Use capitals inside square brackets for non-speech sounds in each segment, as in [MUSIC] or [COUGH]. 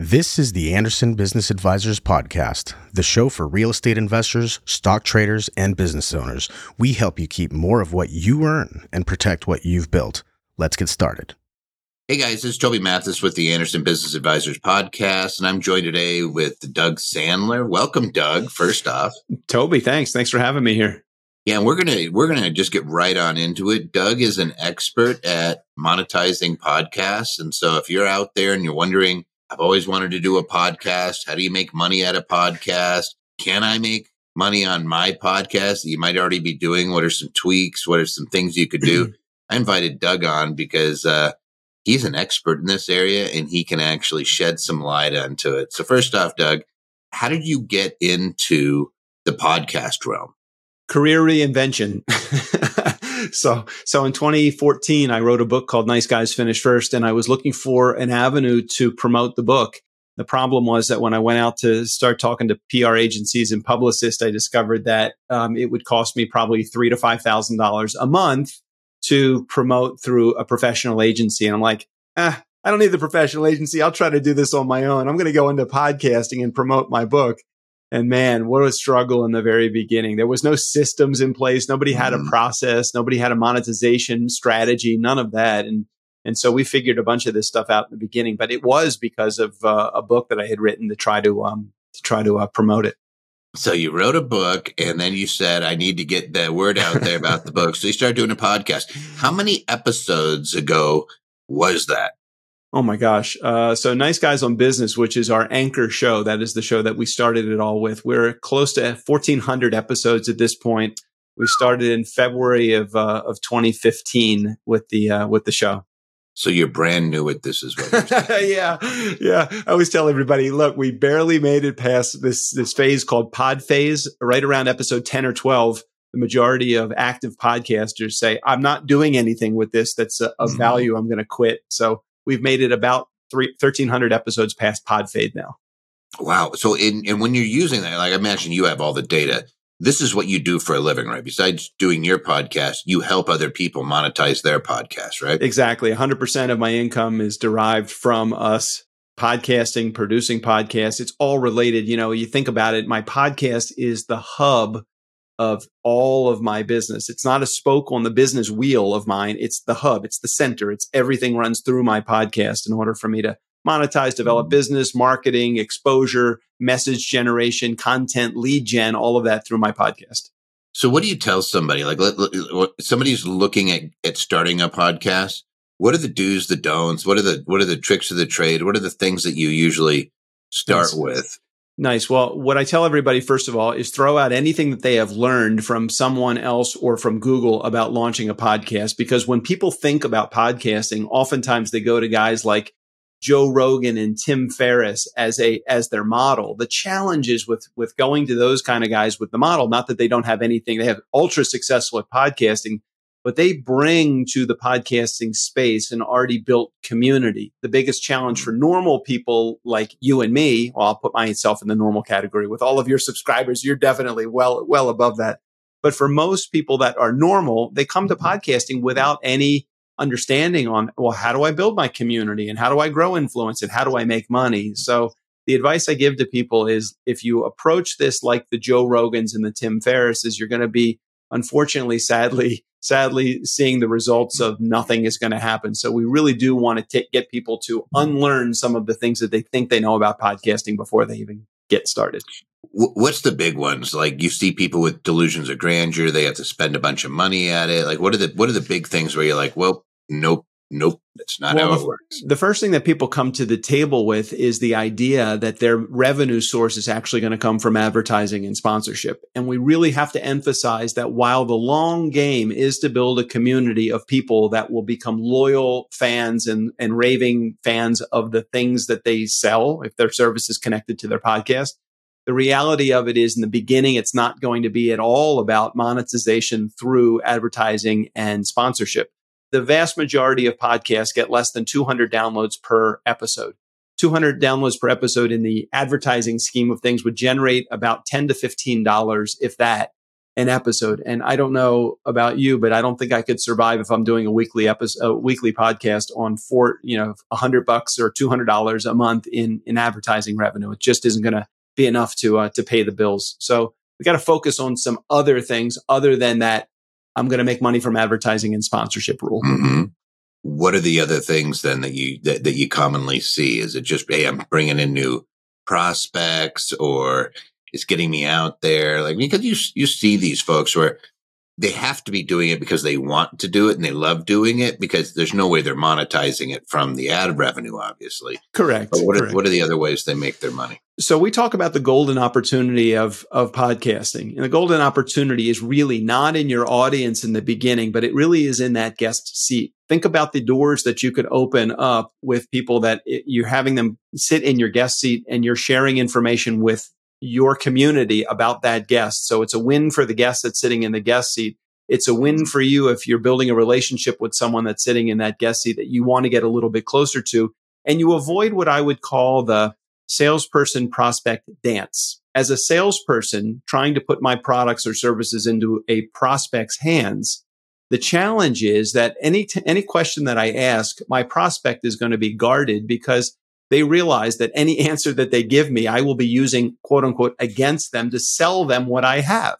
This is the Anderson Business Advisors Podcast, the show for real estate investors, stock traders, and business owners. We help you keep more of what you earn and protect what you've built. Let's get started. Hey guys, this is Toby Mathis with the Anderson Business Advisors Podcast, and I'm joined today with Doug Sandler. Welcome, Doug, first off. Toby, thanks. Thanks for having me here. Yeah, and we're gonna we're gonna just get right on into it. Doug is an expert at monetizing podcasts. And so if you're out there and you're wondering I've always wanted to do a podcast. How do you make money at a podcast? Can I make money on my podcast that you might already be doing? What are some tweaks? What are some things you could do? I invited Doug on because uh, he's an expert in this area and he can actually shed some light onto it. So, first off, Doug, how did you get into the podcast realm? Career reinvention. [LAUGHS] so so in 2014 i wrote a book called nice guys finish first and i was looking for an avenue to promote the book. The problem was that when i went out to start talking to pr agencies and publicists i discovered that um, it would cost me probably three to five thousand dollars a month to promote through a professional agency. And i'm like ah, i don't need the professional agency. I'll try to do this on my own. I'm going to go into podcasting and promote my book and man, what a struggle in the very beginning. There was no systems in place. Nobody had a mm. process. Nobody had a monetization strategy, none of that. And, and so we figured a bunch of this stuff out in the beginning, but it was because of uh, a book that I had written to try to, um, to try to uh, promote it. So you wrote a book and then you said, I need to get the word out there about the book. So you started doing a podcast. How many episodes ago was that? Oh my gosh. Uh, so Nice Guys on Business, which is our anchor show. That is the show that we started it all with. We're close to 1400 episodes at this point. We started in February of, uh, of 2015 with the, uh, with the show. So you're brand new at this as well. [LAUGHS] yeah. Yeah. I always tell everybody, look, we barely made it past this, this phase called pod fade right around episode 10 or 12 the majority of active podcasters say, I'm not doing anything with this that's of mm-hmm. value. I'm going to quit. So we've made it about three, 1300 episodes past pod fade now. Wow. So in, and when you're using that, like I imagine you have all the data. This is what you do for a living, right? Besides doing your podcast, you help other people monetize their podcast, right? Exactly. 100% of my income is derived from us podcasting, producing podcasts. It's all related. You know, you think about it, my podcast is the hub of all of my business. It's not a spoke on the business wheel of mine. It's the hub. It's the center. It's everything runs through my podcast in order for me to monetize, develop mm-hmm. business, marketing, exposure, message generation, content, lead gen, all of that through my podcast. So what do you tell somebody like let, let, somebody's looking at, at starting a podcast? What are the do's, the don'ts? What are the, what are the tricks of the trade? What are the things that you usually start yes. with? Nice. Well, what I tell everybody, first of all, is throw out anything that they have learned from someone else or from Google about launching a podcast. Because when people think about podcasting, oftentimes they go to guys like Joe Rogan and Tim Ferriss as a, as their model. The challenge is with, with going to those kind of guys with the model, not that they don't have anything. They have ultra successful at podcasting, but they bring to the podcasting space an already built community. The biggest challenge for normal people like you and me, well, I'll put myself in the normal category with all of your subscribers. You're definitely well, well above that. But for most people that are normal, they come to podcasting without any understanding on, well, how do I build my community and how do I grow influence and how do I make money? So the advice I give to people is if you approach this like the Joe Rogans and the Tim Ferrisses, you're going to be unfortunately, sadly, sadly seeing the results of nothing is going to happen. So we really do want to get people to unlearn some of the things that they think they know about podcasting before they even get started. What's the big ones? Like you see people with delusions of grandeur, they have to spend a bunch of money at it. Like what are the what are the big things where you're like, well, nope, nope, that's not well, how it works. The first thing that people come to the table with is the idea that their revenue source is actually going to come from advertising and sponsorship. And we really have to emphasize that while the long game is to build a community of people that will become loyal fans and, and raving fans of the things that they sell, if their service is connected to their podcast, the reality of it is in the beginning, it's not going to be at all about monetization through advertising and sponsorship the vast majority of podcasts get less than 200 downloads per episode. 200 downloads per episode in the advertising scheme of things would generate about 10 to 15 dollars if that an episode. And I don't know about you, but I don't think I could survive if I'm doing a weekly episode, a weekly podcast on four, you know, hundred bucks or two hundred dollars a month in in advertising revenue. It just isn't going to be enough to uh, to pay the bills. So we got to focus on some other things other than that. I'm going to make money from advertising and sponsorship rule. Mm-hmm. What are the other things then that you that, that you commonly see? Is it just hey, I'm bringing in new prospects, or it's getting me out there? Like because you you see these folks where they have to be doing it because they want to do it and they love doing it because there's no way they're monetizing it from the ad revenue, obviously. Correct. But what correct. are, what are the other ways they make their money? So we talk about the golden opportunity of, of podcasting. And the golden opportunity is really not in your audience in the beginning, but it really is in that guest seat. Think about the doors that you could open up with people that it, you're having them sit in your guest seat and you're sharing information with your community about that guest. So it's a win for the guest that's sitting in the guest seat. It's a win for you if you're building a relationship with someone that's sitting in that guest seat that you want to get a little bit closer to. And you avoid what I would call the salesperson prospect dance. As a salesperson trying to put my products or services into a prospect's hands, the challenge is that any, t- any question that I ask, my prospect is going to be guarded because they realize that any [LAUGHS] answer that they give me, I will be using quote unquote against them to sell them what I have.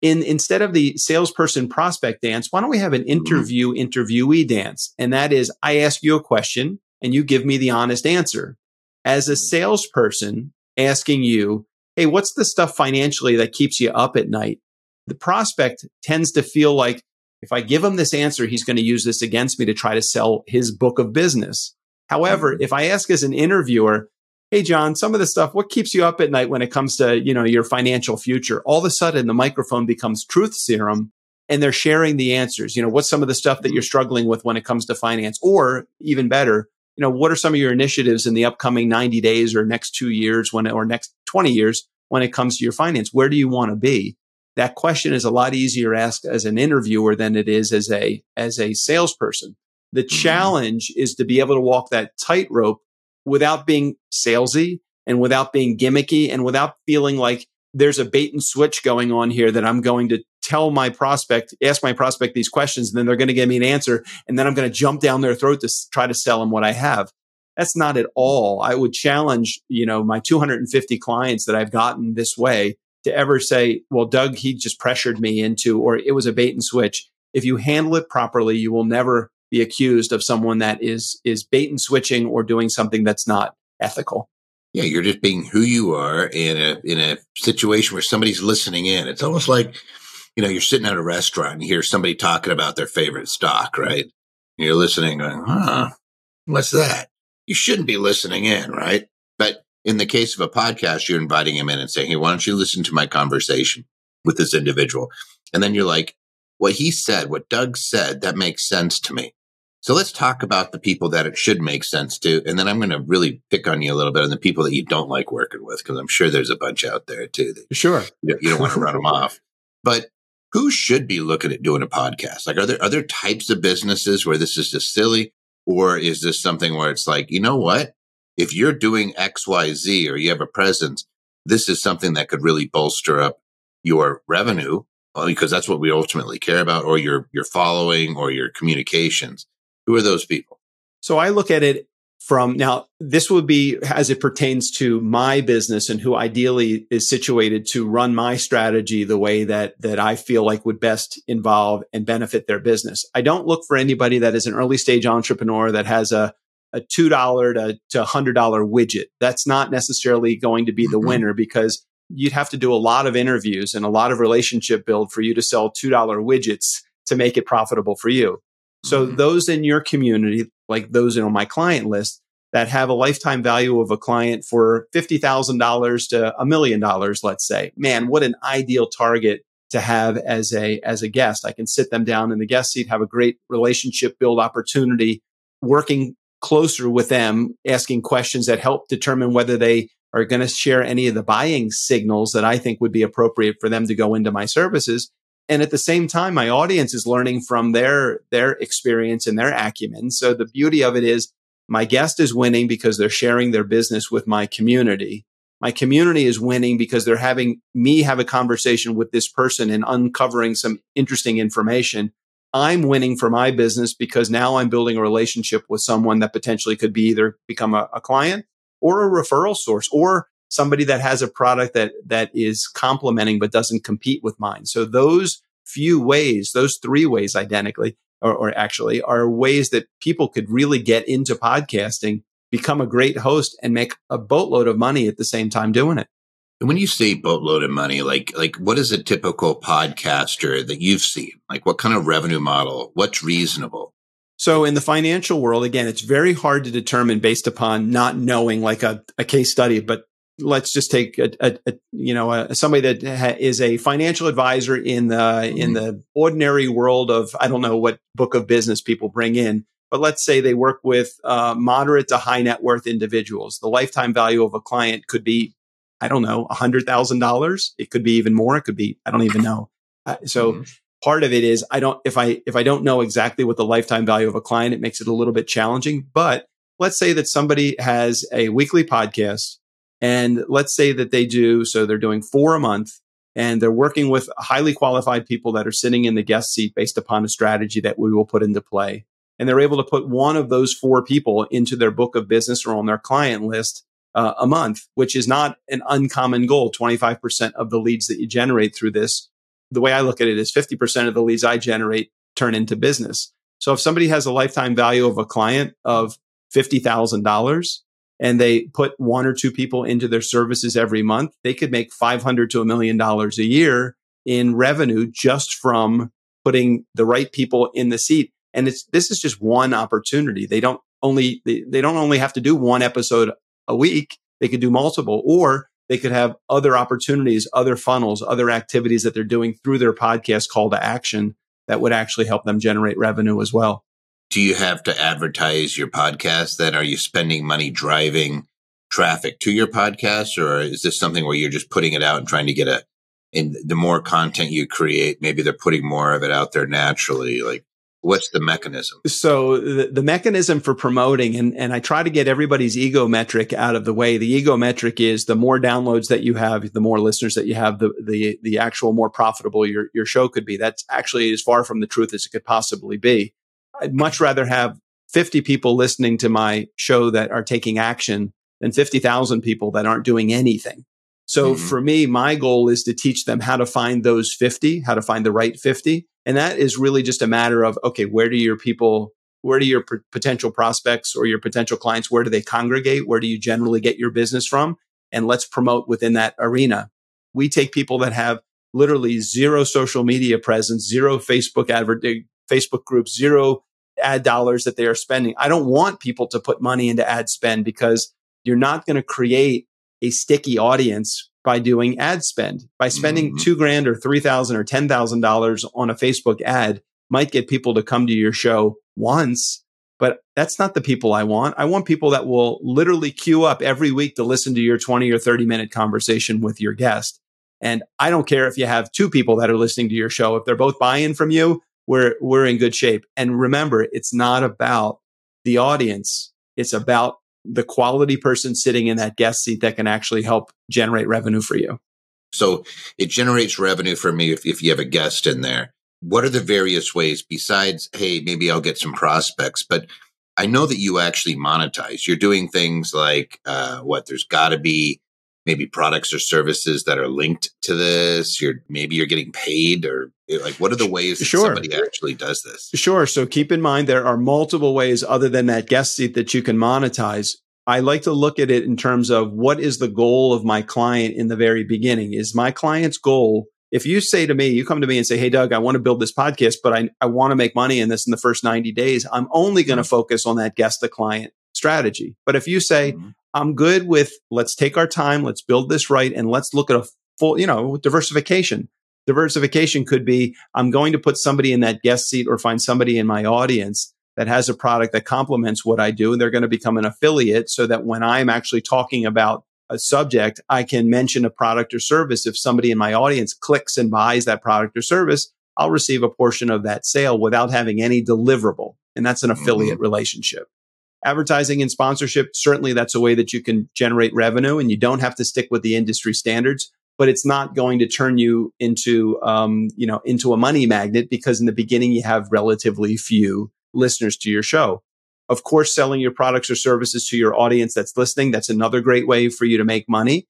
In, instead of the salesperson prospect dance, why don't we have an mm-hmm. interview interviewee dance? And that is, I ask you a question and you give me the honest answer. As a salesperson asking you, Hey, what's the stuff financially that keeps you up at night? The prospect tends to feel like if I give him this answer, he's going to use this against me to try to sell his book of business. However, mm-hmm. if I ask as an interviewer, Hey, John, some of the stuff, what keeps you up at night when it comes to, you know, your financial future? All of a sudden the microphone becomes truth serum and they're sharing the answers. You know, what's some of the stuff that you're mm-hmm. struggling with when it comes to finance? Or even better, you know, what are some of your initiatives in the upcoming 90 days or next two years when, or next 20 years when it comes to your finance? Where do you want to be? That question is a lot easier asked as an interviewer than it is as a, as a salesperson. The mm-hmm. challenge is to be able to walk that tightrope without being salesy and without being gimmicky and without feeling like there's a bait and switch going on here that I'm going to tell my prospect, ask my prospect these questions, and then they're going to give me an answer. And then I'm going to jump down their throat to try to sell them what I have. That's not at mm-hmm. all. I would challenge, you know, my 250 clients that I've gotten this way to ever say, well, Doug, he just pressured me into, or it was a bait and switch. If you handle it properly, you will never be accused of someone that is is bait and switching or doing something that's not ethical. Yeah, you're just being who you are in a in a situation where somebody's listening in. It's almost like, you know, you're sitting at a restaurant and you hear somebody talking about their favorite stock, right? And you're listening, going, huh, what's that? You shouldn't be listening in, right? But in the case of a podcast, you're inviting him in and saying, Hey, why don't you listen to my conversation with this individual? And then you're like, what he said, what Doug said, that makes sense to me. So let's talk about the people that it should make sense to. And then I'm going to really pick on you a little bit on the people that you don't like working with, because I'm sure there's a bunch out there too. That Sure. you don't, you don't want to run them off. But who should be looking at doing a podcast? Like, are there other types of businesses where this is just silly? Or is this something where it's like, you know what? If you're doing X, Y, Z, or you have a presence, this is something that could really bolster up your revenue uh, because that's what we ultimately care about, or your, your following or your communications. Who are those people? So I look at it from now, this would be as it pertains to my business and who ideally is situated to run my strategy the way that, that I feel like would best involve and benefit their business. I don't look for anybody that is an early stage entrepreneur that has a, a $2 to, to $100 widget. That's not necessarily going to be the Mhm. winner because you'd have to do a lot of interviews and a lot of relationship build for you to sell $2 widgets to make it profitable for you. So Mhm. those in your community, like those in on my client list that have a lifetime value of a client for $50,000 to a million dollars, let's say, man, what an ideal target to have as a, as a guest. I can sit them down in the guest seat, have a great relationship build opportunity, working closer with them, asking questions that help determine whether they are going to share any of the buying signals that I think would be appropriate for them to go into my services and at the same time my audience is learning from their their experience and their acumen so the beauty of it is my guest is winning because they're sharing their business with my community My community is winning because they're having me have a conversation with this person and uncovering some interesting information. I'm winning for my business because now I'm building a relationship with someone that potentially could be either become a, a client or a referral source or somebody that has a product that that is complementing but doesn't compete with mine. So those few ways, those three ways identically, or, or, actually are ways that people could really get into podcasting, become a great host and make a boatload of money at the same time doing it. And when you say boatload of money, like like what is a typical podcaster that you've seen? Like what kind of revenue model? What's reasonable? So in the financial world, again, it's very hard to determine based upon not knowing like a, a case study, but let's just take a, a, a you know a, somebody that ha- is a financial advisor in the mm-hmm. in the ordinary world of I don't know what book of business people bring in, but let's say they work with uh, moderate to high net worth individuals. The lifetime value of a client could be I don't know a hundred thousand dollars. It could be even more. It could be I don't even know. Uh, so. Mm-hmm. Part of it is I don't if I if I don't know exactly what the lifetime value of a client, it makes it a little bit challenging. But let's say that somebody has a weekly podcast and let's say that they do, so they're doing four a month and they're working with highly qualified people that are sitting in the guest seat based upon a strategy that we will put into play. And they're able to put one of those four people into their book of business or on their client list uh, a month, which is not an uncommon goal. 25% of the leads that you generate through this. The way I look at it is 50% of the leads I generate turn into business. So if somebody has a lifetime value of a client of $50,000, and they put one or two people into their services every month, they could make 500 to a million dollars a year in revenue just from putting the right people in the seat. And it's, this is just one opportunity. They don't only, they, they don't only have to do one episode a week. They could do multiple or they could have other opportunities, other funnels, other activities that they're doing through their podcast call to action that would actually help them generate revenue as well do you have to advertise your podcast then? Are you spending money driving traffic to your podcast or is this something where you're just putting it out and trying to get a and the more content you create maybe they're putting more of it out there naturally? Like what's the mechanism? So the, the mechanism for promoting and, and i try to get everybody's ego metric out of the way. The ego metric is the more downloads that you have the more listeners that you have the the, the actual more profitable your, your show could be. That's actually as far from the truth as it could possibly be I'd much rather have 50 people listening to my show that are taking action than 50,000 people that aren't doing anything. So mm-hmm. for me, my goal is to teach them how to find those 50, how to find the right 50. And that is really just a matter of, okay, where do your people, where do your p- potential prospects or your potential clients, where do they congregate? Where do you generally get your business from? And let's promote within that arena. We take people that have literally zero social media presence, zero Facebook advert, Facebook groups, zero ad dollars that they are spending. I don't want people to put money into ad spend because you're not going to create a sticky audience by doing ad spend. By spending mm-hmm. two grand or three thousand or ten thousand dollars on a Facebook ad might get people to come to your show once, but that's not the people I want. I want people that will literally queue up every week to listen to your 20 or 30 minute conversation with your guest. And I don't care if you have two people that are listening to your show. If they're both buying from you, we're we're in good shape. And remember, it's not about the audience. It's about the quality person sitting in that guest seat that can actually help generate revenue for you. So it generates revenue for me if, if you have a guest in there. What are the various ways besides, hey, maybe I'll get some prospects, but I know that you actually monetize. You're doing things like uh, what? There's got to be maybe products or services that are linked to this you're maybe you're getting paid or like what are the ways sure. somebody actually does this sure so keep in mind there are multiple ways other than that guest seat that you can monetize i like to look at it in terms of what is the goal of my client in the very beginning is my client's goal if you say to me you come to me and say hey doug i want to build this podcast but i, I want to make money in this in the first 90 days i'm only going to mm-hmm. focus on that guest the client strategy but if you say mm-hmm. I'm good with let's take our time, let's build this right, and let's look at a full, you know, diversification. Diversification could be I'm going to put somebody in that guest seat or find somebody in my audience that has a product that complements what I do, and they're going to become an affiliate so that when I'm actually talking about a subject, I can mention a product or service. If somebody in my audience clicks and buys that product or service, I'll receive a portion of that sale without having any deliverable. And that's an affiliate mm-hmm. relationship. Advertising and sponsorship, certainly that's a way that you can generate revenue and you don't have to stick with the industry standards, but it's not going to turn you into, um, you know, into a money magnet because in the beginning you have relatively few listeners to your show. Of course, selling your products or services to your audience that's listening, that's another great way for you to make money.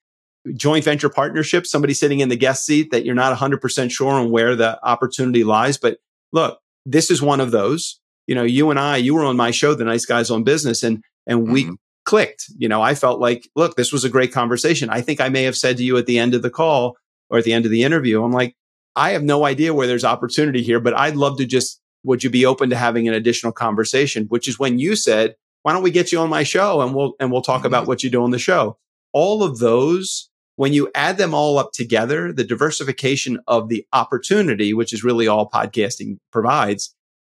Joint venture partnerships, somebody sitting in the guest seat that you're not 100% sure on where the opportunity lies. But look, this is one of those you know, you and I, you were on my show, The Nice Guys on Business, and and mm-hmm. we clicked. You know, I felt like, look, this was a great conversation. I think I may have said to you at the end of the call or at the end of the interview, I'm like, I have no idea where there's opportunity here, but I'd love to just, would you be open to having an additional conversation? Which is when you said, why don't we get you on my show and we'll, and we'll talk mm-hmm. about what you do on the show. All of those, when you add them all up together, the diversification of the opportunity, which is really all podcasting provides,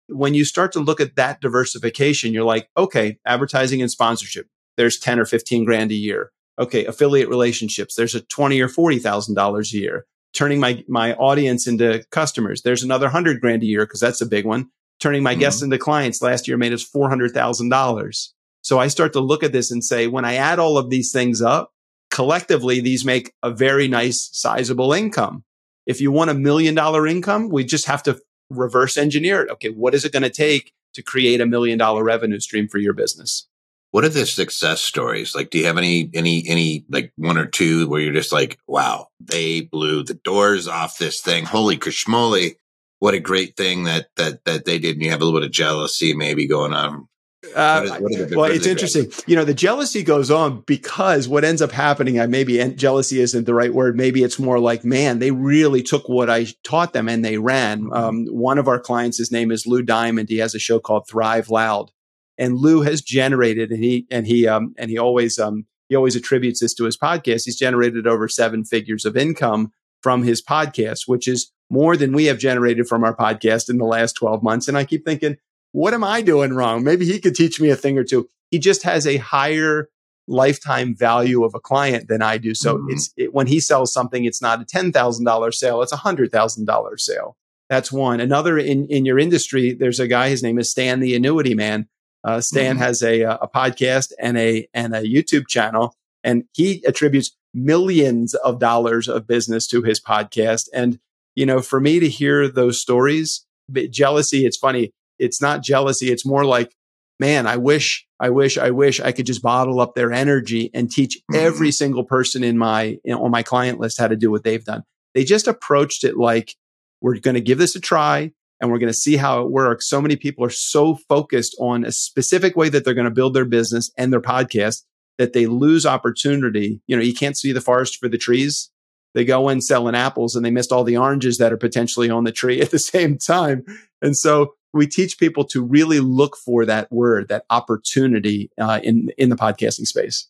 when you start to look at that diversification, you're like, okay, advertising and sponsorship, there's 10 or 15 grand a year. Okay, affiliate relationships, there's a 20 or $40,000 a year. Turning my, my audience into customers, there's another 100 grand a year because that's a big one. Turning my mm-hmm. guests into clients last year made us $400,000. So I start to look at this and say, when I add all of these things up, collectively, these make a very nice, sizable income. If you want a million dollar income, we just have to reverse engineer it. Okay, what is it going to take to create a million dollar revenue stream for your business? What are the success stories? Like, do you have any, any, any, like one or two where you're just like, wow, they blew the doors off this thing. Holy kashmoli. What a great thing that, that, that they did. And you have a little bit of jealousy maybe going on uh, what is, what the, well, it's interesting. You know, the jealousy goes on because what ends up happening, I maybe jealousy isn't the right word. Maybe it's more like, man, they really took what I taught them and they ran. Mm-hmm. Um, one of our clients, his name is Lou Diamond. He has a show called Thrive Loud, and Lou has generated, and he and he um, and he always um, he always attributes this to his podcast. He's generated over seven figures of income from his podcast, which is more than we have generated from our podcast in the last 12 months. And I keep thinking, what am I doing wrong? Maybe he could teach me a thing or two. He just has a higher lifetime value of a client than I do. So mm-hmm. it's it, when he sells something, it's not a ten thousand dollar sale; it's a hundred thousand dollar sale. That's one. Another in in your industry, there's a guy. His name is Stan the Annuity Man. Uh, Stan mm-hmm. has a a podcast and a and a YouTube channel, and he attributes millions of dollars of business to his podcast. And you know, for me to hear those stories, jealousy. It's funny it's not jealousy. It's more like, man, I wish, I wish, I wish I could just bottle up their energy and teach mm-hmm. every single person in my, you know, on my client list how to do what they've done. They just approached it like, we're going to give this a try and we're going to see how it works. So many people are so focused on a specific way that they're going to build their business and their podcast that they lose opportunity. You know, you can't see the forest for the trees. They go in selling apples and they missed all the oranges that are potentially on the tree [LAUGHS] at the same time. And so we teach people to really look for that word, that opportunity uh, in in the podcasting space.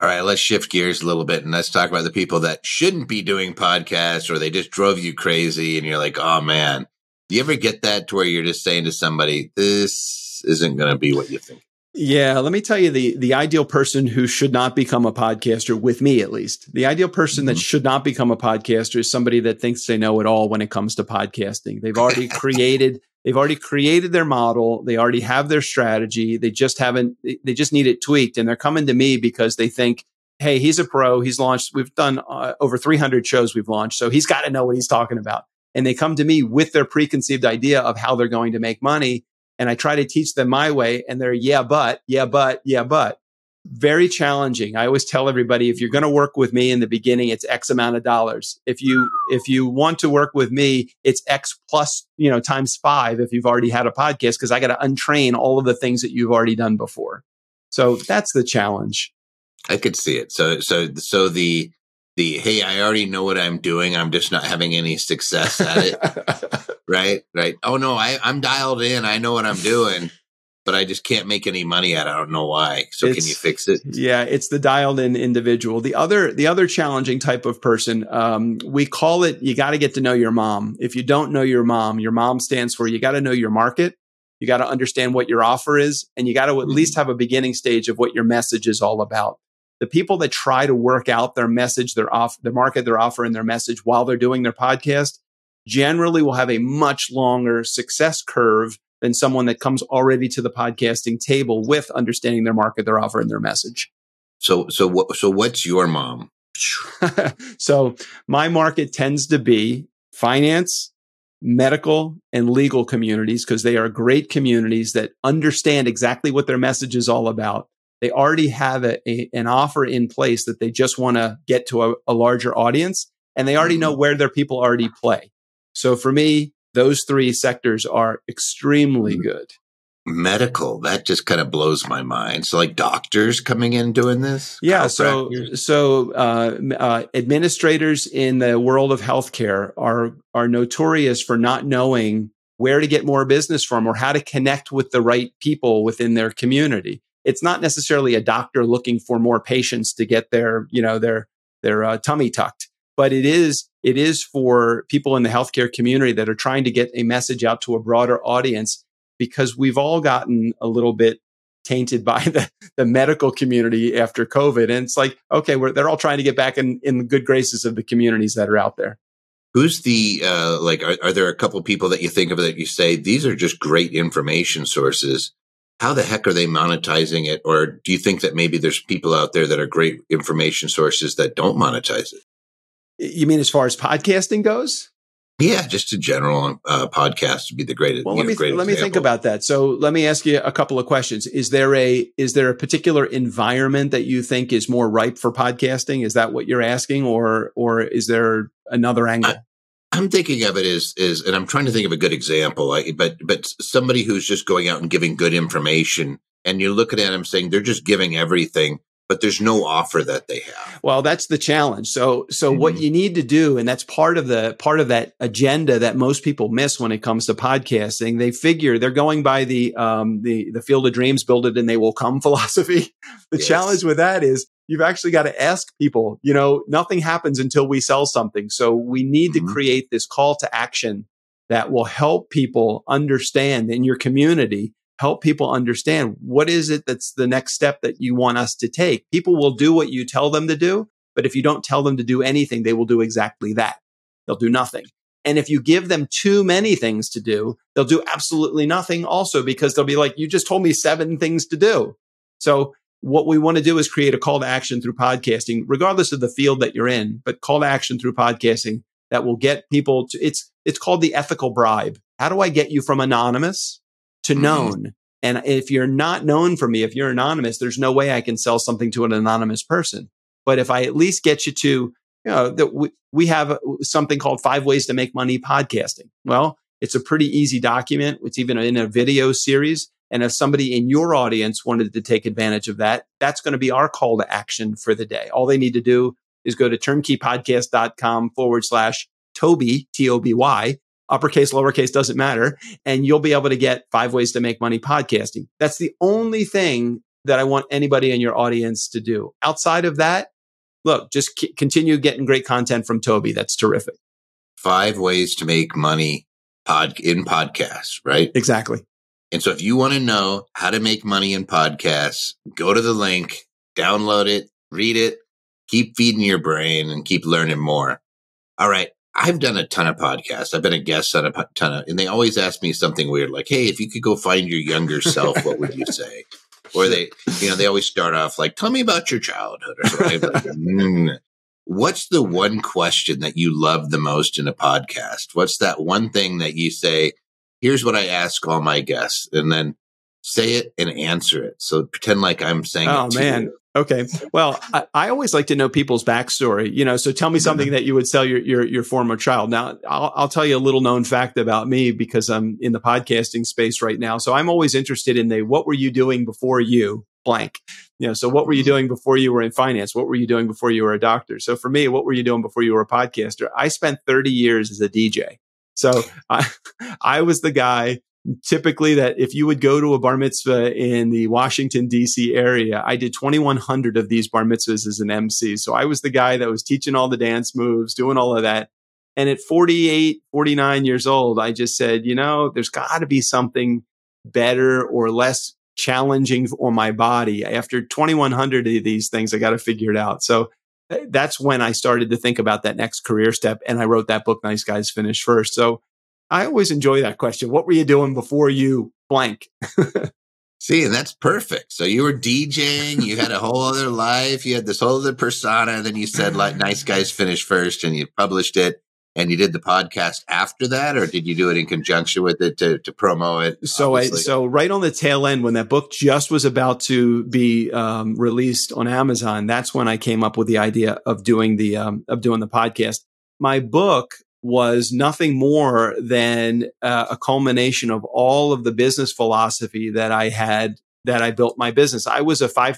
All right, let's shift gears a little bit and let's talk about the people that shouldn't be doing podcasts or they just drove you crazy and you're like, oh man. Do you ever get that to where you're just saying to somebody, this isn't going to be what you think? Yeah, let me tell you the the ideal person who should not become a podcaster with me at least. The ideal person mm-hmm. that should not become a podcaster is somebody that thinks they know it all when it comes to podcasting. They've already [LAUGHS] created they've already created their model, they already have their strategy, they just haven't they just need it tweaked and they're coming to me because they think hey, he's a pro, he's launched we've done uh, over 300 shows we've launched, so he's got to know what he's talking about. And they come to me with their preconceived idea of how they're going to make money and I try to teach them my way and they're, yeah, but, yeah, but, yeah, but. Very challenging. I always tell everybody if you're going to work with me in the beginning, it's X amount of dollars. If you, if you want to work with me, it's X plus, you know, times five if you've already had a podcast, because I got to untrain all of the things that you've already done before. So that's the challenge. I could see it. So, so, so the, the hey i already know what i'm doing i'm just not having any success at it [LAUGHS] right right oh no I, i'm dialed in i know what i'm doing but i just can't make any money at it. I don't know why. So it's, can you fix it? Yeah it's the dialed in individual. The other the other challenging type of person um, we call it you got to get to know your mom. If you don't know your mom your mom stands for you got to know your market. You got to understand what your offer is and you got to at mm-hmm. least have a beginning stage of what your message is all about. The people that try to work out their message, their off, the market, their offer and their message while they're doing their podcast generally will have a much longer success curve than someone that comes already to the podcasting table with understanding their market, their offer, and their message. So, so what? So, what's your mom? [LAUGHS] so, my market tends to be finance, medical, and legal communities because they are great communities that understand exactly what their message is all about. They already have a, a, an offer in place that they just want to get to a, a larger audience, and they already know mm-hmm. where their people already play. So, for me, those three sectors are extremely mm. good. Medical, that just kind of blows my mind. So, like doctors coming in doing this? Yeah. So, so uh, uh, administrators in the world of healthcare are are notorious for not knowing where to get more business from or how to connect with the right people within their community. It's not necessarily a doctor looking for more patients to get their, you know, their their uh, tummy tucked, but it is it is for people in the healthcare community that are trying to get a message out to a broader audience because we've all gotten a little bit tainted [LAUGHS] by the, the medical community after COVID. And it's like, okay, they're all trying to get back in, in the good graces of the communities that are out there. Who's the, uh, like, are, are there a couple people that you think of that you say, these are just great information sources? How the heck are they monetizing it? Or do you think that maybe there's people out there that are great information sources that don't monetize it? You mean as far as podcasting goes? Yeah, just a general uh, podcast would be the greatest. Well, let me th- let me think about that. So, let me ask you a couple of questions. Is there a is there a particular environment that you think is more ripe for podcasting? Is that what you're asking, or or is there another angle? I, am thinking of it as is, and I'm trying to think of a good example. Like, but but somebody who's just going out and giving good information, and you're looking at them saying they're just giving everything but there's no offer that they have. Well, that's the challenge. So, so mm-hmm. what you need to do, and that's part of the part of that agenda that most people miss when it comes to podcasting. They figure they're going by the um, the the field of dreams, build it and they will come [LAUGHS] philosophy. The yes. challenge with that is you've actually got to ask people. You know, nothing happens until we sell something. So we need mm-hmm. to create this call to action that will help people understand in your community help people understand what is it that's the next step that you want us to take. People will do what you tell them to do, but if you don't tell them to do anything, they will do exactly that. They'll do nothing. And if you give them too many things to do, they'll do absolutely nothing also because they'll be like, you just told me seven things to do. So what we want to do is create a call to action through podcasting, regardless of the field that you're in, but call to action through podcasting that will get people to it's, it's called the ethical bribe. How do I get you from anonymous to mm-hmm. known. And if you're not known for me, if you're anonymous, there's no way I can sell something to an anonymous person. But if I at least get you to, you know, that we, we have something called five ways to make money podcasting. Well, it's a pretty easy document. It's even in a video series. And if somebody in your audience wanted to take advantage of that, that's going to be our call to action for the day. All they need to do is go to turnkeypodcast.com forward slash Toby, T O B Y, uppercase, lowercase doesn't matter. And you'll be able to get five ways to make money podcasting. That's the only thing that I want anybody in your audience to do. Outside of that, look, just c- continue getting great content from Toby. That's terrific. Five ways to make money pod in podcasts, right? Exactly. And so if you want to know how to make money in podcasts, go to the link, download it, read it, keep feeding your brain and keep learning more. All right. I've done a ton of podcasts. I've been a guest on a ton of, and they always ask me something weird, like, "Hey, if you could go find your younger self, what would you say?" Or they, you know, they always start off like, "Tell me about your childhood." Or something. like, [LAUGHS] mm. What's the one question that you love the most in a podcast? What's that one thing that you say? Here's what I ask all my guests, and then say it and answer it. So pretend like I'm saying. Oh man, you. Okay. Well, I, I, always like to know people's backstory, you know, so tell me something mm-hmm. that you would tell your, your, your former child. Now, I'll, I'll tell you a little known fact about me because I'm in the podcasting space right now. So I'm always interested in the, what were you doing before you blank? You know, so what were you mm-hmm. doing before you were in finance? What were you doing before you were a doctor? So for me, what were you doing before you were a podcaster? I spent 30 years as a DJ. So I, [LAUGHS] I was the guy typically that if you would go to a bar mitzvah in the Washington DC area, I did 2100 of these bar mitzvahs as an MC. So I was the guy that was teaching all the dance moves, doing all of that. And at 48, 49 years old, I just said, you know, there's got to be something better or less challenging for my body. After 2100 of these things, I got to figure it out. So eh, that's when I started to think about that next career step. And I wrote that book, Nice Guys Finish First. So I always enjoy that question. What were you doing before you blank? [LAUGHS] See, and that's perfect. So you were DJing, you had a whole other life, you had this whole other persona, and then you said like nice guys finish first and you published it and you did the podcast after that, or did you do it in conjunction with it to, to promo it? So I, so right on the tail end, when that book just was about to be um, released on Amazon, that's when I came up with the idea of doing the um, of doing the podcast. My book was nothing more than uh, a culmination of all of the business philosophy that I had that I built my business. I was a $5,000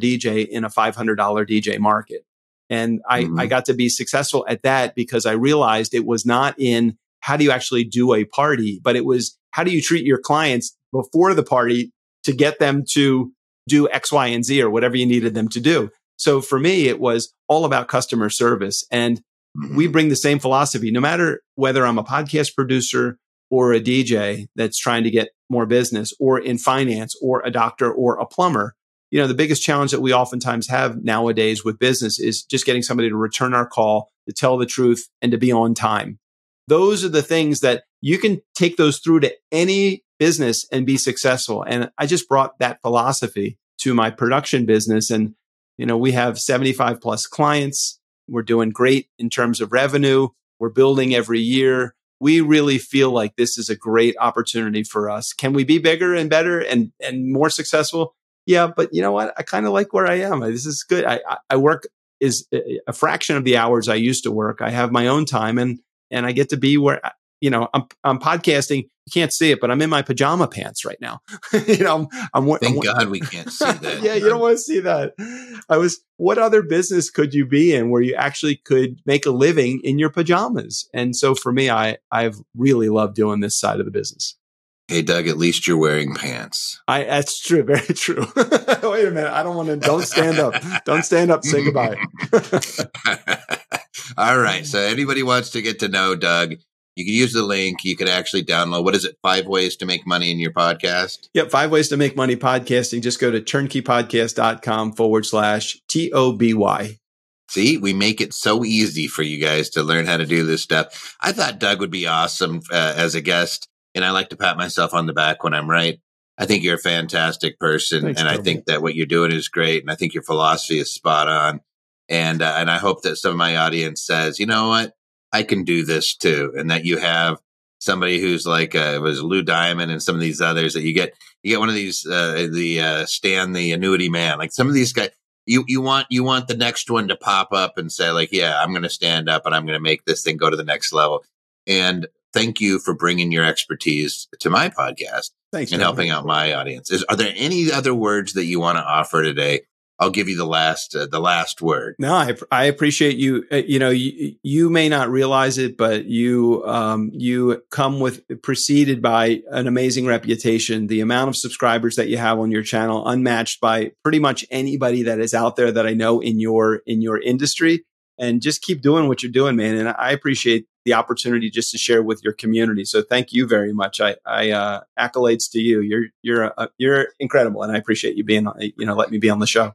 DJ in a $500 DJ market. And I, mm-hmm. I got to be successful at that because I realized it was not in how do you actually do a party, but it was how do you treat your clients before the party to get them to do X, Y, and Z or whatever you needed them to do. So for me, it was all about customer service. And mm-hmm. we bring the same philosophy, no matter whether I'm a podcast producer or a DJ that's trying to get more business or in finance or a doctor or a plumber you know, the biggest challenge that we oftentimes have nowadays with business is just getting somebody to return our call, to tell the truth, and to be on time. Those are the things that you can take those through to any business and be successful. And I just brought that philosophy to my production business. And, you know, we have 75 plus clients. We're doing great in terms of revenue. We're building every year. We really feel like this is a great opportunity for us. Can we be bigger and better and, and more successful? yeah, but you know what? I kind of like where I am. This is good. I, I work is eh, eh, a fraction of the hours I used to work. I have my own time and, and I get to be where, you know, I'm, I'm podcasting. You can't see it, but I'm in my pajama pants right now. [LAUGHS] you know, I'm, I'm Thank I'm, God we can't see [LAUGHS] that. yeah, you don't want to see that. I was, what other business could you be in where you actually could make a living in your pajamas? And so for me, I, I've really loved doing this side of the business. Hey, Doug, at least you're wearing pants. I, that's true. [LAUGHS] Very true. Wait a minute. I don't want to, don't stand up. Don't stand up. Say goodbye. All right. So anybody wants to get to know Doug, you can use the link. You could actually download. What is it? Five ways to make money in your podcast. Yep. Five ways to make money podcasting. Just go to turnkeypodcast.com forward slash T O B Y. See, we make it so easy for you guys to learn how to do this stuff. I thought Doug would be awesome uh, as a guest and I like to pat myself on the back when I'm right. I think you're a fantastic person, Thanks, and I think that what you're doing is great, and I think your philosophy is spot on. And uh, and I hope that some of my audience says, you know what, I can do this too, and that you have somebody who's like uh, was Lou Diamond and some of these others that you get you get one of these uh, the uh, Stan the annuity man like some of these guys you you want you want the next one to pop up and say like yeah I'm going to stand up and I'm going to make this thing go to the next level and thank you for bringing your expertise to my podcast Thanks, and helping out my audience. Is, are there any other words that you want to offer today? I'll give you the last uh, the last word. No, I, I appreciate you. Uh, you know, you, you may not realize it, but you um, you come with preceded by an amazing reputation. The amount of subscribers that you have on your channel, unmatched by pretty much anybody that is out there that I know in your in your industry. And just keep doing what you're doing, man. And I appreciate the opportunity just to share with your community. So thank you very much. I, I uh, accolades to you. You're you're you're incredible, and I appreciate you being you know let me be on the show.